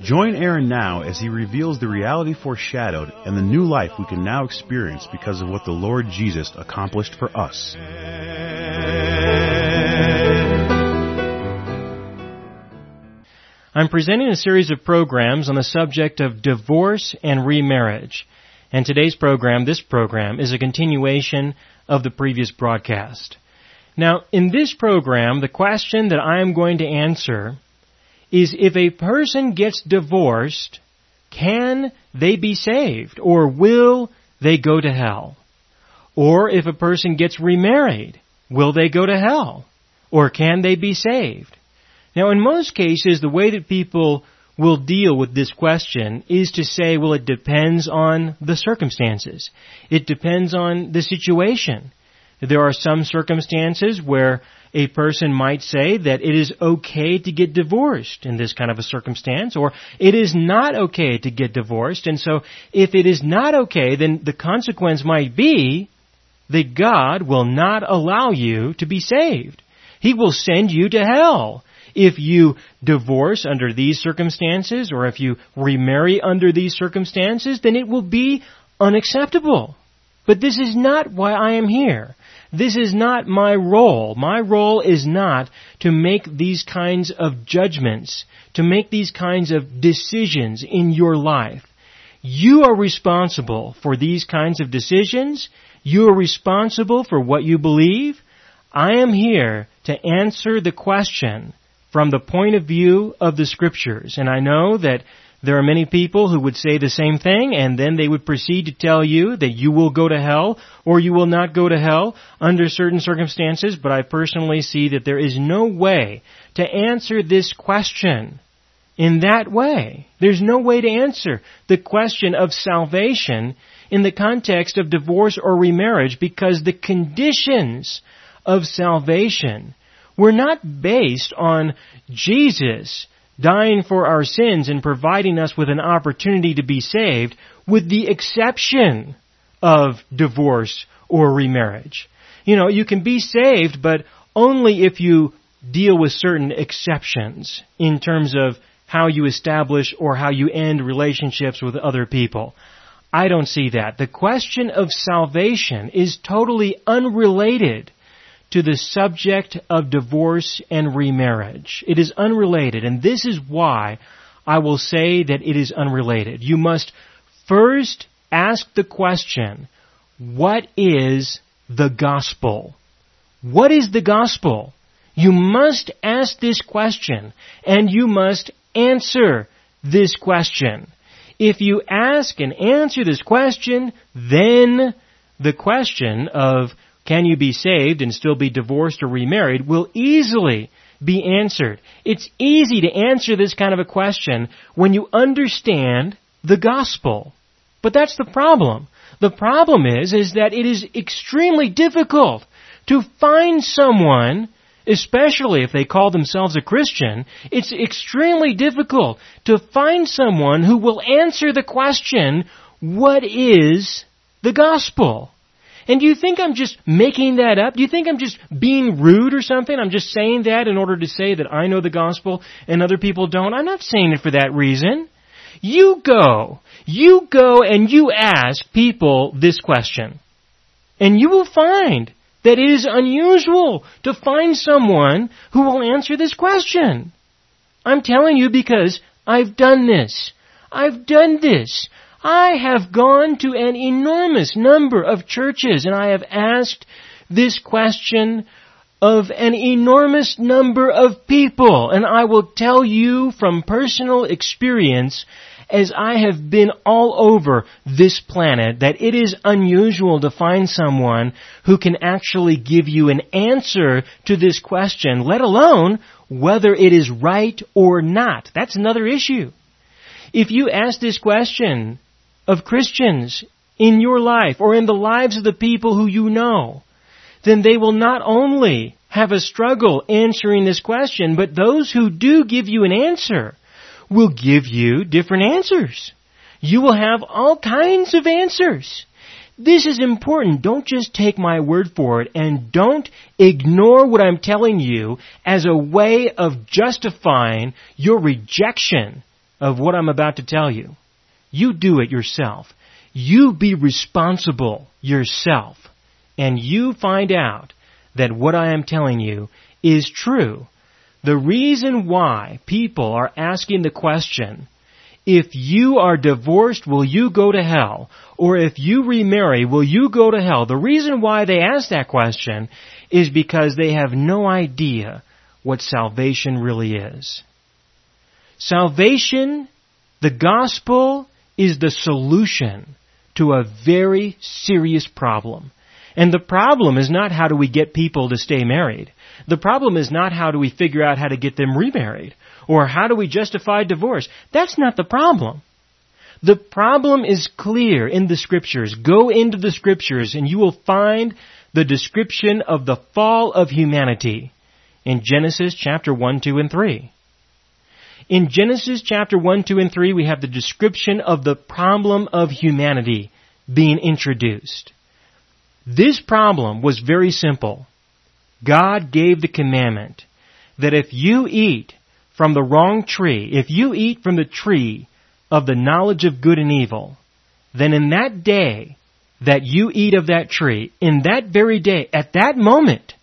Join Aaron now as he reveals the reality foreshadowed and the new life we can now experience because of what the Lord Jesus accomplished for us. I'm presenting a series of programs on the subject of divorce and remarriage. And today's program, this program, is a continuation of the previous broadcast. Now, in this program, the question that I am going to answer is if a person gets divorced, can they be saved? Or will they go to hell? Or if a person gets remarried, will they go to hell? Or can they be saved? Now in most cases, the way that people will deal with this question is to say, well, it depends on the circumstances. It depends on the situation. There are some circumstances where a person might say that it is okay to get divorced in this kind of a circumstance, or it is not okay to get divorced, and so if it is not okay, then the consequence might be that God will not allow you to be saved. He will send you to hell. If you divorce under these circumstances, or if you remarry under these circumstances, then it will be unacceptable. But this is not why I am here. This is not my role. My role is not to make these kinds of judgments, to make these kinds of decisions in your life. You are responsible for these kinds of decisions. You are responsible for what you believe. I am here to answer the question from the point of view of the scriptures. And I know that there are many people who would say the same thing and then they would proceed to tell you that you will go to hell or you will not go to hell under certain circumstances, but I personally see that there is no way to answer this question in that way. There's no way to answer the question of salvation in the context of divorce or remarriage because the conditions of salvation were not based on Jesus dying for our sins and providing us with an opportunity to be saved, with the exception of divorce or remarriage. You know, you can be saved, but only if you deal with certain exceptions in terms of how you establish or how you end relationships with other people. I don't see that. The question of salvation is totally unrelated to the subject of divorce and remarriage. It is unrelated, and this is why I will say that it is unrelated. You must first ask the question, what is the gospel? What is the gospel? You must ask this question, and you must answer this question. If you ask and answer this question, then the question of can you be saved and still be divorced or remarried, will easily be answered. It's easy to answer this kind of a question when you understand the gospel. But that's the problem. The problem is, is that it is extremely difficult to find someone, especially if they call themselves a Christian, it's extremely difficult to find someone who will answer the question, what is the gospel? And do you think I'm just making that up? Do you think I'm just being rude or something? I'm just saying that in order to say that I know the gospel and other people don't? I'm not saying it for that reason. You go. You go and you ask people this question. And you will find that it is unusual to find someone who will answer this question. I'm telling you because I've done this. I've done this. I have gone to an enormous number of churches and I have asked this question of an enormous number of people. And I will tell you from personal experience as I have been all over this planet that it is unusual to find someone who can actually give you an answer to this question, let alone whether it is right or not. That's another issue. If you ask this question of Christians in your life or in the lives of the people who you know, then they will not only have a struggle answering this question, but those who do give you an answer will give you different answers. You will have all kinds of answers. This is important. Don't just take my word for it and don't ignore what I'm telling you as a way of justifying your rejection of what I'm about to tell you. You do it yourself. You be responsible yourself and you find out that what I am telling you is true. The reason why people are asking the question, if you are divorced, will you go to hell? Or if you remarry, will you go to hell? The reason why they ask that question is because they have no idea what salvation really is. Salvation, the gospel, is the solution to a very serious problem. And the problem is not how do we get people to stay married. The problem is not how do we figure out how to get them remarried or how do we justify divorce? That's not the problem. The problem is clear in the scriptures. Go into the scriptures and you will find the description of the fall of humanity in Genesis chapter 1, 2, and 3. In Genesis chapter 1, 2, and 3, we have the description of the problem of humanity being introduced. This problem was very simple. God gave the commandment that if you eat from the wrong tree, if you eat from the tree of the knowledge of good and evil, then in that day that you eat of that tree, in that very day, at that moment,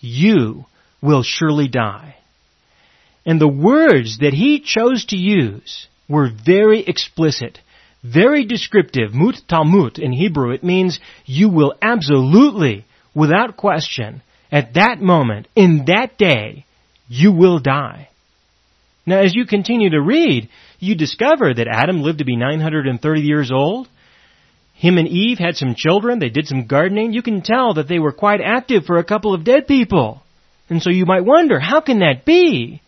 you will surely die. And the words that he chose to use were very explicit, very descriptive. Mut talmut in Hebrew, it means you will absolutely, without question, at that moment, in that day, you will die. Now, as you continue to read, you discover that Adam lived to be 930 years old. Him and Eve had some children. They did some gardening. You can tell that they were quite active for a couple of dead people. And so you might wonder, how can that be?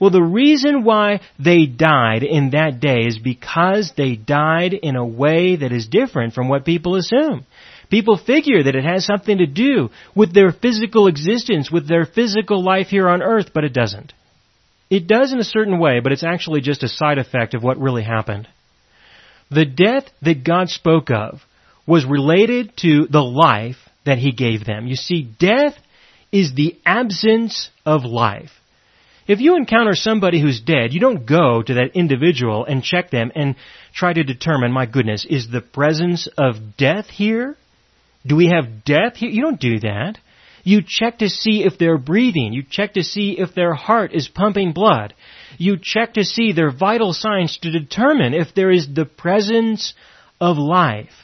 Well, the reason why they died in that day is because they died in a way that is different from what people assume. People figure that it has something to do with their physical existence, with their physical life here on earth, but it doesn't. It does in a certain way, but it's actually just a side effect of what really happened. The death that God spoke of was related to the life that He gave them. You see, death is the absence of life. If you encounter somebody who's dead, you don't go to that individual and check them and try to determine, my goodness, is the presence of death here? Do we have death here? You don't do that. You check to see if they're breathing. You check to see if their heart is pumping blood. You check to see their vital signs to determine if there is the presence of life.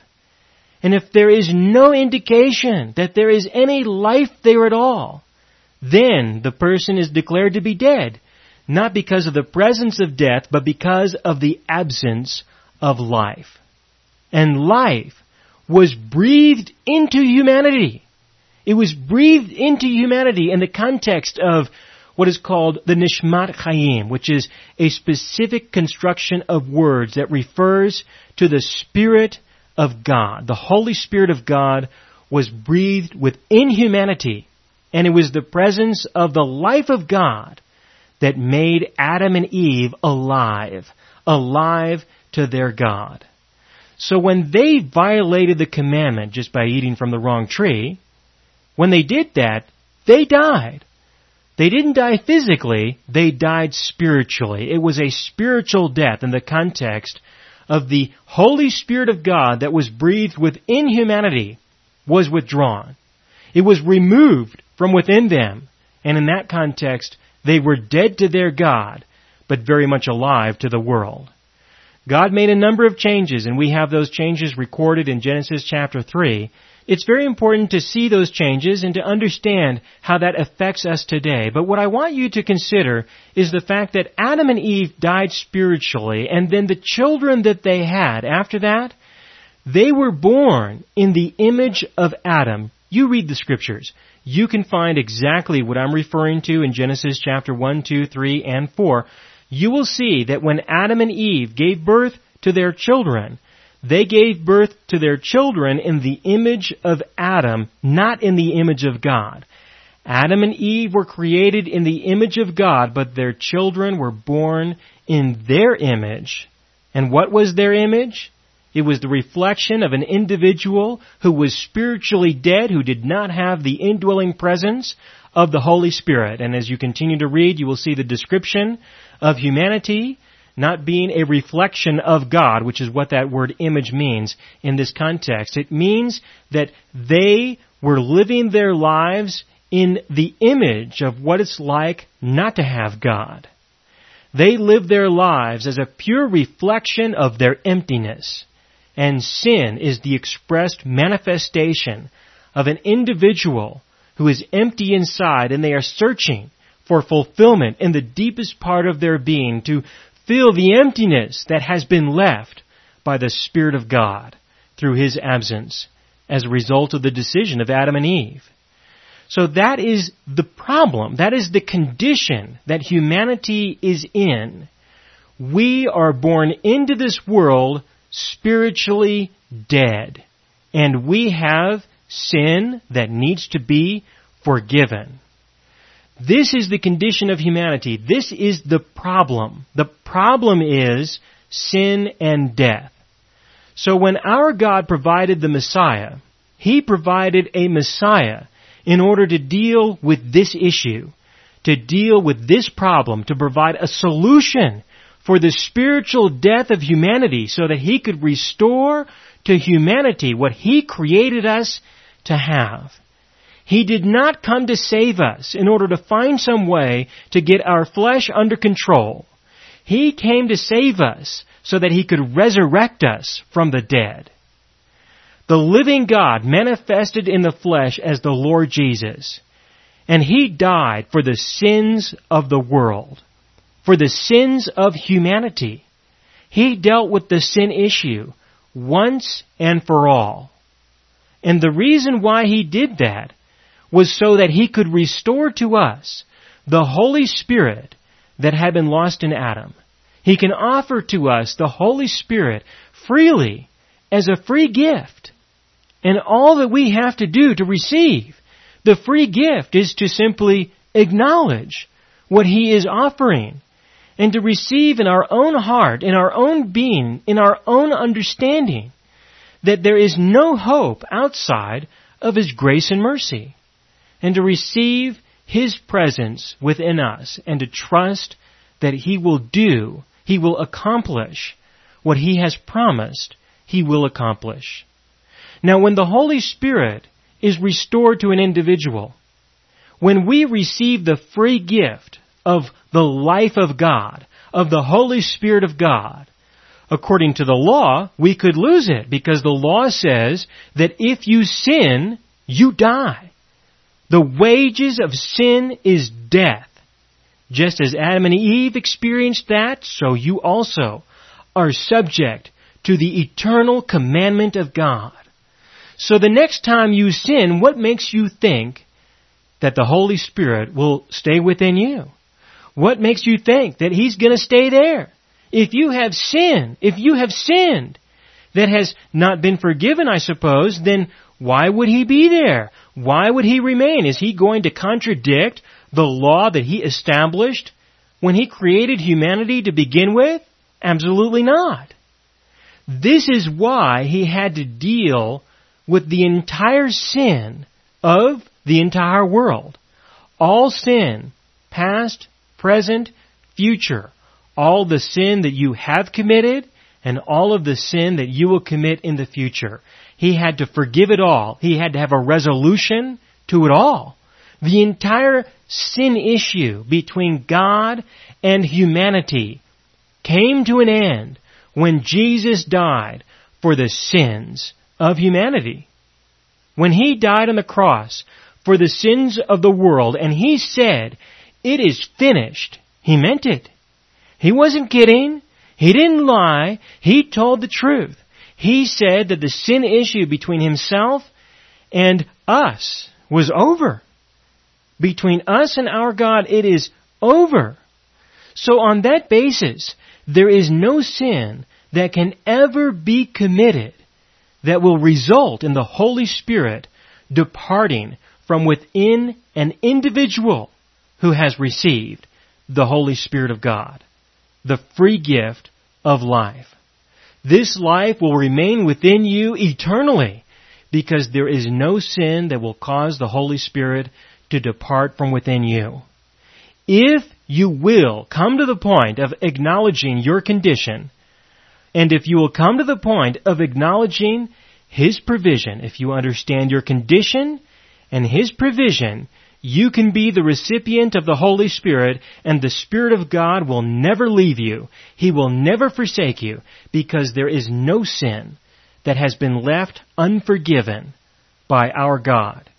And if there is no indication that there is any life there at all, then the person is declared to be dead. Not because of the presence of death, but because of the absence of life. And life was breathed into humanity. It was breathed into humanity in the context of what is called the Nishmat Chaim, which is a specific construction of words that refers to the Spirit of God. The Holy Spirit of God was breathed within humanity, and it was the presence of the life of God that made Adam and Eve alive, alive to their God. So when they violated the commandment just by eating from the wrong tree, when they did that, they died. They didn't die physically, they died spiritually. It was a spiritual death in the context of the Holy Spirit of God that was breathed within humanity was withdrawn. It was removed from within them. And in that context, they were dead to their God, but very much alive to the world. God made a number of changes, and we have those changes recorded in Genesis chapter 3. It's very important to see those changes and to understand how that affects us today. But what I want you to consider is the fact that Adam and Eve died spiritually, and then the children that they had after that, they were born in the image of Adam. You read the scriptures. You can find exactly what I'm referring to in Genesis chapter 1, 2, 3, and 4. You will see that when Adam and Eve gave birth to their children, they gave birth to their children in the image of Adam, not in the image of God. Adam and Eve were created in the image of God, but their children were born in their image. And what was their image? It was the reflection of an individual who was spiritually dead, who did not have the indwelling presence of the Holy Spirit. And as you continue to read, you will see the description of humanity not being a reflection of God, which is what that word image means in this context. It means that they were living their lives in the image of what it's like not to have God. They lived their lives as a pure reflection of their emptiness. And sin is the expressed manifestation of an individual who is empty inside and they are searching for fulfillment in the deepest part of their being to fill the emptiness that has been left by the Spirit of God through His absence as a result of the decision of Adam and Eve. So that is the problem. That is the condition that humanity is in. We are born into this world spiritually dead. And we have sin that needs to be forgiven. This is the condition of humanity. This is the problem. The problem is sin and death. So when our God provided the Messiah, He provided a Messiah in order to deal with this issue, to deal with this problem, to provide a solution for the spiritual death of humanity so that He could restore to humanity what He created us to have. He did not come to save us in order to find some way to get our flesh under control. He came to save us so that He could resurrect us from the dead. The living God manifested in the flesh as the Lord Jesus. And He died for the sins of the world. For the sins of humanity. He dealt with the sin issue once and for all. And the reason why He did that was so that he could restore to us the Holy Spirit that had been lost in Adam. He can offer to us the Holy Spirit freely as a free gift. And all that we have to do to receive the free gift is to simply acknowledge what He is offering and to receive in our own heart, in our own being, in our own understanding that there is no hope outside of His grace and mercy and to receive His presence within us and to trust that He will do, He will accomplish what He has promised He will accomplish. Now when the Holy Spirit is restored to an individual, when we receive the free gift of the life of God, of the Holy Spirit of God, according to the law, we could lose it because the law says that if you sin, you die. The wages of sin is death. Just as Adam and Eve experienced that, so you also are subject to the eternal commandment of God. So the next time you sin, what makes you think that the Holy Spirit will stay within you? What makes you think that He's gonna stay there? If you have sinned, if you have sinned that has not been forgiven, I suppose, then why would He be there? Why would he remain? Is he going to contradict the law that he established when he created humanity to begin with? Absolutely not. This is why he had to deal with the entire sin of the entire world. All sin, past, present, future. All the sin that you have committed and all of the sin that you will commit in the future. He had to forgive it all. He had to have a resolution to it all. The entire sin issue between God and humanity came to an end when Jesus died for the sins of humanity. When He died on the cross for the sins of the world and He said, it is finished, He meant it. He wasn't kidding. He didn't lie. He told the truth. He said that the sin issue between himself and us was over. Between us and our God, it is over. So on that basis, there is no sin that can ever be committed that will result in the Holy Spirit departing from within an individual who has received the Holy Spirit of God, the free gift of life. This life will remain within you eternally because there is no sin that will cause the Holy Spirit to depart from within you. If you will come to the point of acknowledging your condition, and if you will come to the point of acknowledging His provision, if you understand your condition and His provision, you can be the recipient of the Holy Spirit and the Spirit of God will never leave you. He will never forsake you because there is no sin that has been left unforgiven by our God.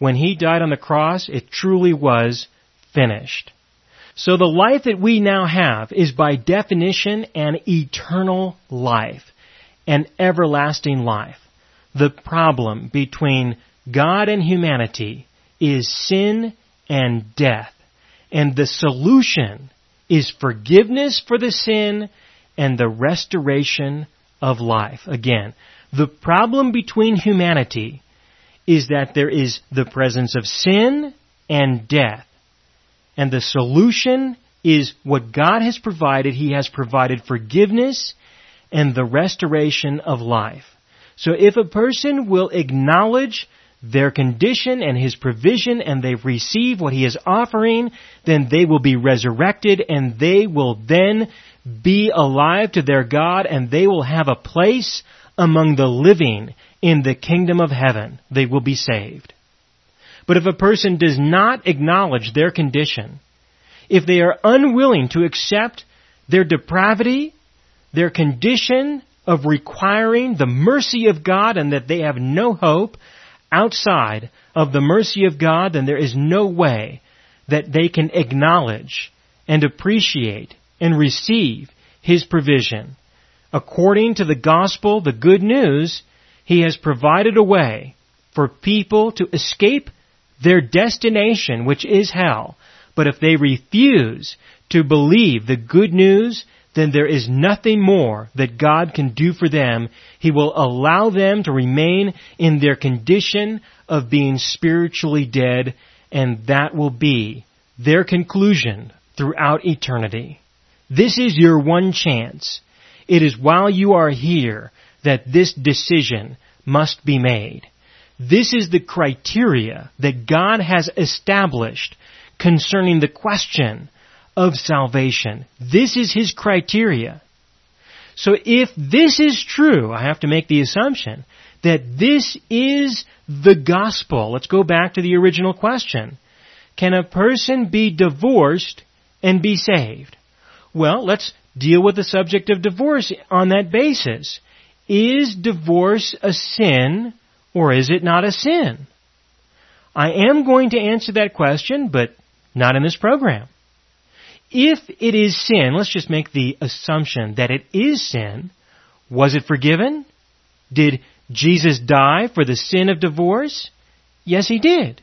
When He died on the cross, it truly was finished. So the life that we now have is by definition an eternal life, an everlasting life. The problem between God and humanity is sin and death. And the solution is forgiveness for the sin and the restoration of life. Again, the problem between humanity is that there is the presence of sin and death. And the solution is what God has provided. He has provided forgiveness and the restoration of life. So if a person will acknowledge their condition and His provision and they receive what He is offering, then they will be resurrected and they will then be alive to their God and they will have a place among the living in the kingdom of heaven. They will be saved. But if a person does not acknowledge their condition, if they are unwilling to accept their depravity, their condition of requiring the mercy of God and that they have no hope outside of the mercy of God, then there is no way that they can acknowledge and appreciate and receive His provision. According to the gospel, the good news, He has provided a way for people to escape their destination, which is hell. But if they refuse to believe the good news, then there is nothing more that God can do for them. He will allow them to remain in their condition of being spiritually dead, and that will be their conclusion throughout eternity. This is your one chance. It is while you are here that this decision must be made. This is the criteria that God has established concerning the question of salvation. This is His criteria. So if this is true, I have to make the assumption that this is the gospel. Let's go back to the original question. Can a person be divorced and be saved? Well, let's deal with the subject of divorce on that basis. Is divorce a sin or is it not a sin? I am going to answer that question, but not in this program. If it is sin, let's just make the assumption that it is sin, was it forgiven? Did Jesus die for the sin of divorce? Yes, he did.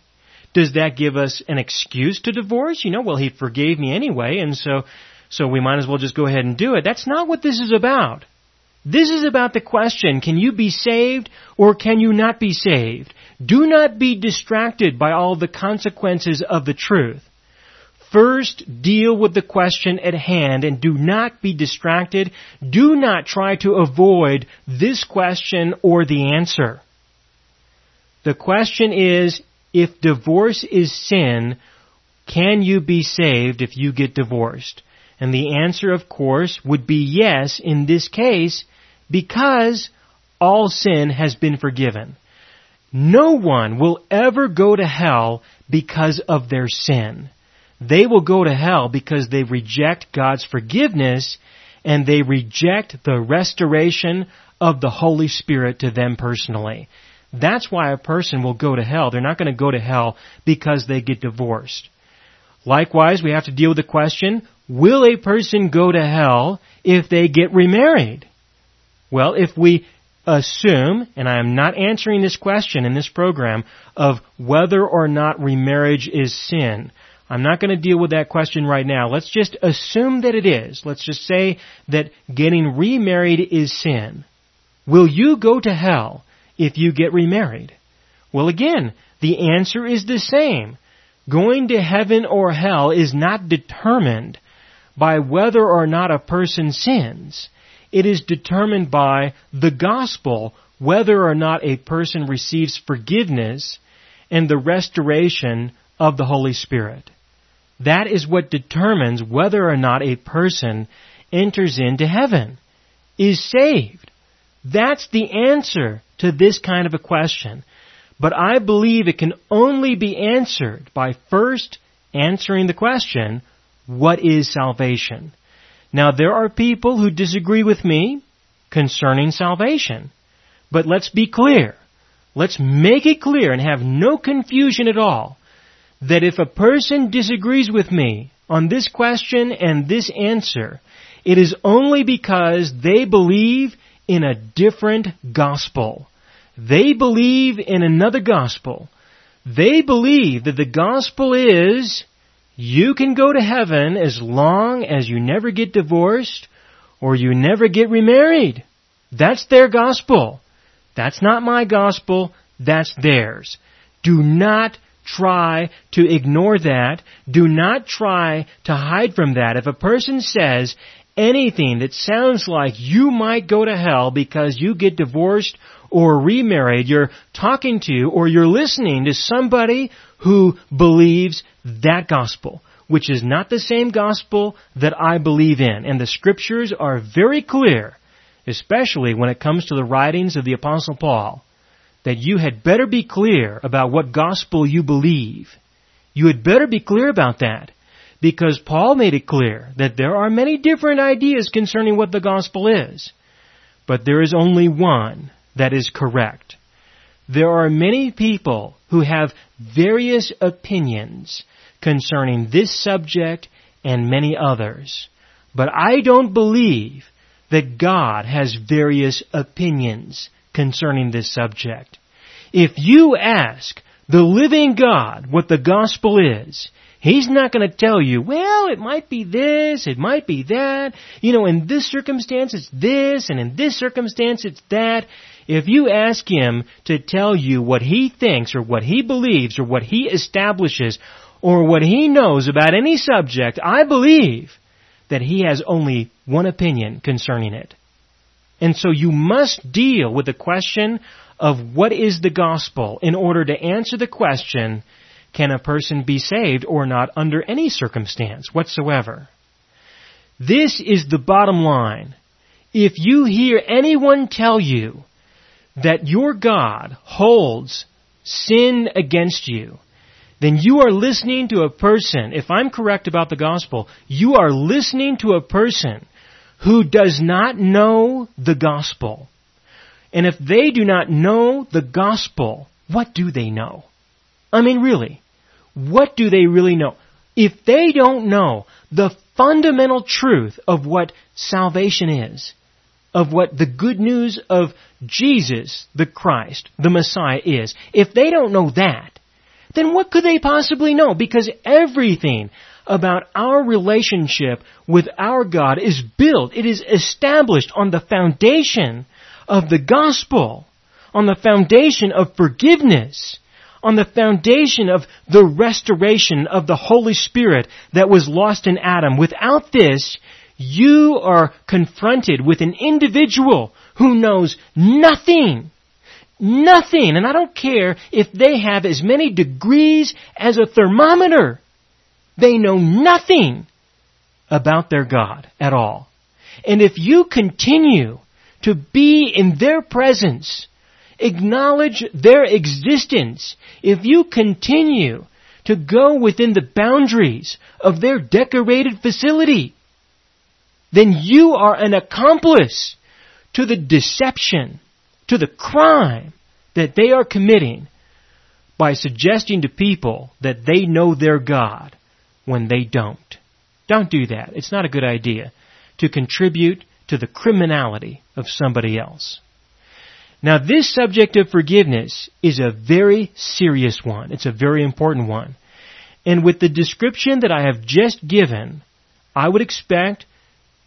Does that give us an excuse to divorce? You know, well, he forgave me anyway, and so, so we might as well just go ahead and do it. That's not what this is about. This is about the question, can you be saved or can you not be saved? Do not be distracted by all the consequences of the truth. First, deal with the question at hand and do not be distracted. Do not try to avoid this question or the answer. The question is, if divorce is sin, can you be saved if you get divorced? And the answer, of course, would be yes in this case because all sin has been forgiven. No one will ever go to hell because of their sin. They will go to hell because they reject God's forgiveness and they reject the restoration of the Holy Spirit to them personally. That's why a person will go to hell. They're not going to go to hell because they get divorced. Likewise, we have to deal with the question, will a person go to hell if they get remarried? Well, if we assume, and I am not answering this question in this program, of whether or not remarriage is sin, I'm not going to deal with that question right now. Let's just assume that it is. Let's just say that getting remarried is sin. Will you go to hell if you get remarried? Well again, the answer is the same. Going to heaven or hell is not determined by whether or not a person sins. It is determined by the gospel, whether or not a person receives forgiveness and the restoration of the Holy Spirit. That is what determines whether or not a person enters into heaven, is saved. That's the answer to this kind of a question. But I believe it can only be answered by first answering the question, what is salvation? Now there are people who disagree with me concerning salvation. But let's be clear. Let's make it clear and have no confusion at all that if a person disagrees with me on this question and this answer, it is only because they believe in a different gospel. They believe in another gospel. They believe that the gospel is you can go to heaven as long as you never get divorced or you never get remarried. That's their gospel. That's not my gospel. That's theirs. Do not try to ignore that. Do not try to hide from that. If a person says anything that sounds like you might go to hell because you get divorced or remarried, you're talking to or you're listening to somebody who believes that gospel, which is not the same gospel that I believe in. And the scriptures are very clear, especially when it comes to the writings of the apostle Paul that you had better be clear about what gospel you believe. You had better be clear about that. Because Paul made it clear that there are many different ideas concerning what the gospel is. But there is only one that is correct. There are many people who have various opinions concerning this subject and many others. But I don't believe that God has various opinions concerning this subject. If you ask the living God what the gospel is, He's not going to tell you, well, it might be this, it might be that, you know, in this circumstance it's this, and in this circumstance it's that. If you ask Him to tell you what He thinks, or what He believes, or what He establishes, or what He knows about any subject, I believe that He has only one opinion concerning it. And so you must deal with the question of what is the gospel in order to answer the question, can a person be saved or not under any circumstance whatsoever? This is the bottom line. If you hear anyone tell you that your God holds sin against you, then you are listening to a person, if I'm correct about the gospel, you are listening to a person who does not know the gospel. And if they do not know the gospel, what do they know? I mean, really, what do they really know? If they don't know the fundamental truth of what salvation is, of what the good news of Jesus, the Christ, the Messiah is, if they don't know that, then what could they possibly know? Because everything about our relationship with our God is built, it is established on the foundation of the gospel, on the foundation of forgiveness, on the foundation of the restoration of the Holy Spirit that was lost in Adam. Without this, you are confronted with an individual who knows nothing. Nothing. And I don't care if they have as many degrees as a thermometer. They know nothing about their God at all. And if you continue to be in their presence, acknowledge their existence, if you continue to go within the boundaries of their decorated facility, then you are an accomplice to the deception, to the crime that they are committing by suggesting to people that they know their God when they don't. Don't do that. It's not a good idea to contribute to the criminality of somebody else. Now this subject of forgiveness is a very serious one. It's a very important one. And with the description that I have just given, I would expect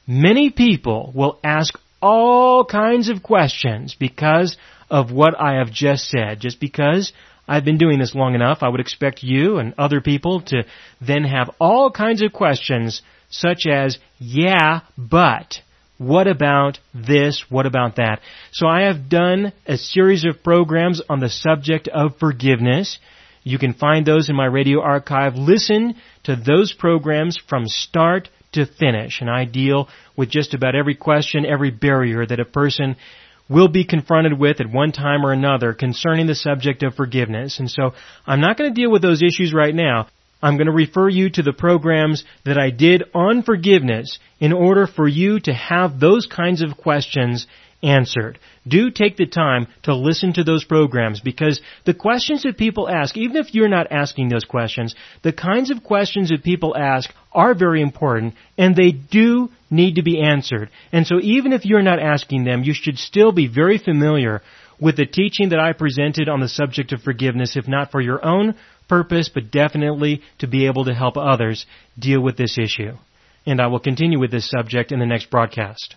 many people will ask all kinds of questions because of what I have just said. Just because I've been doing this long enough, I would expect you and other people to then have all kinds of questions such as, yeah, but, what about this? What about that? So I have done a series of programs on the subject of forgiveness. You can find those in my radio archive. Listen to those programs from start to finish. And I deal with just about every question, every barrier that a person will be confronted with at one time or another concerning the subject of forgiveness. And so I'm not going to deal with those issues right now. I'm going to refer you to the programs that I did on forgiveness in order for you to have those kinds of questions answered. Do take the time to listen to those programs because the questions that people ask, even if you're not asking those questions, the kinds of questions that people ask are very important and they do need to be answered. And so even if you're not asking them, you should still be very familiar with the teaching that I presented on the subject of forgiveness, if not for your own purpose, but definitely to be able to help others deal with this issue. And I will continue with this subject in the next broadcast.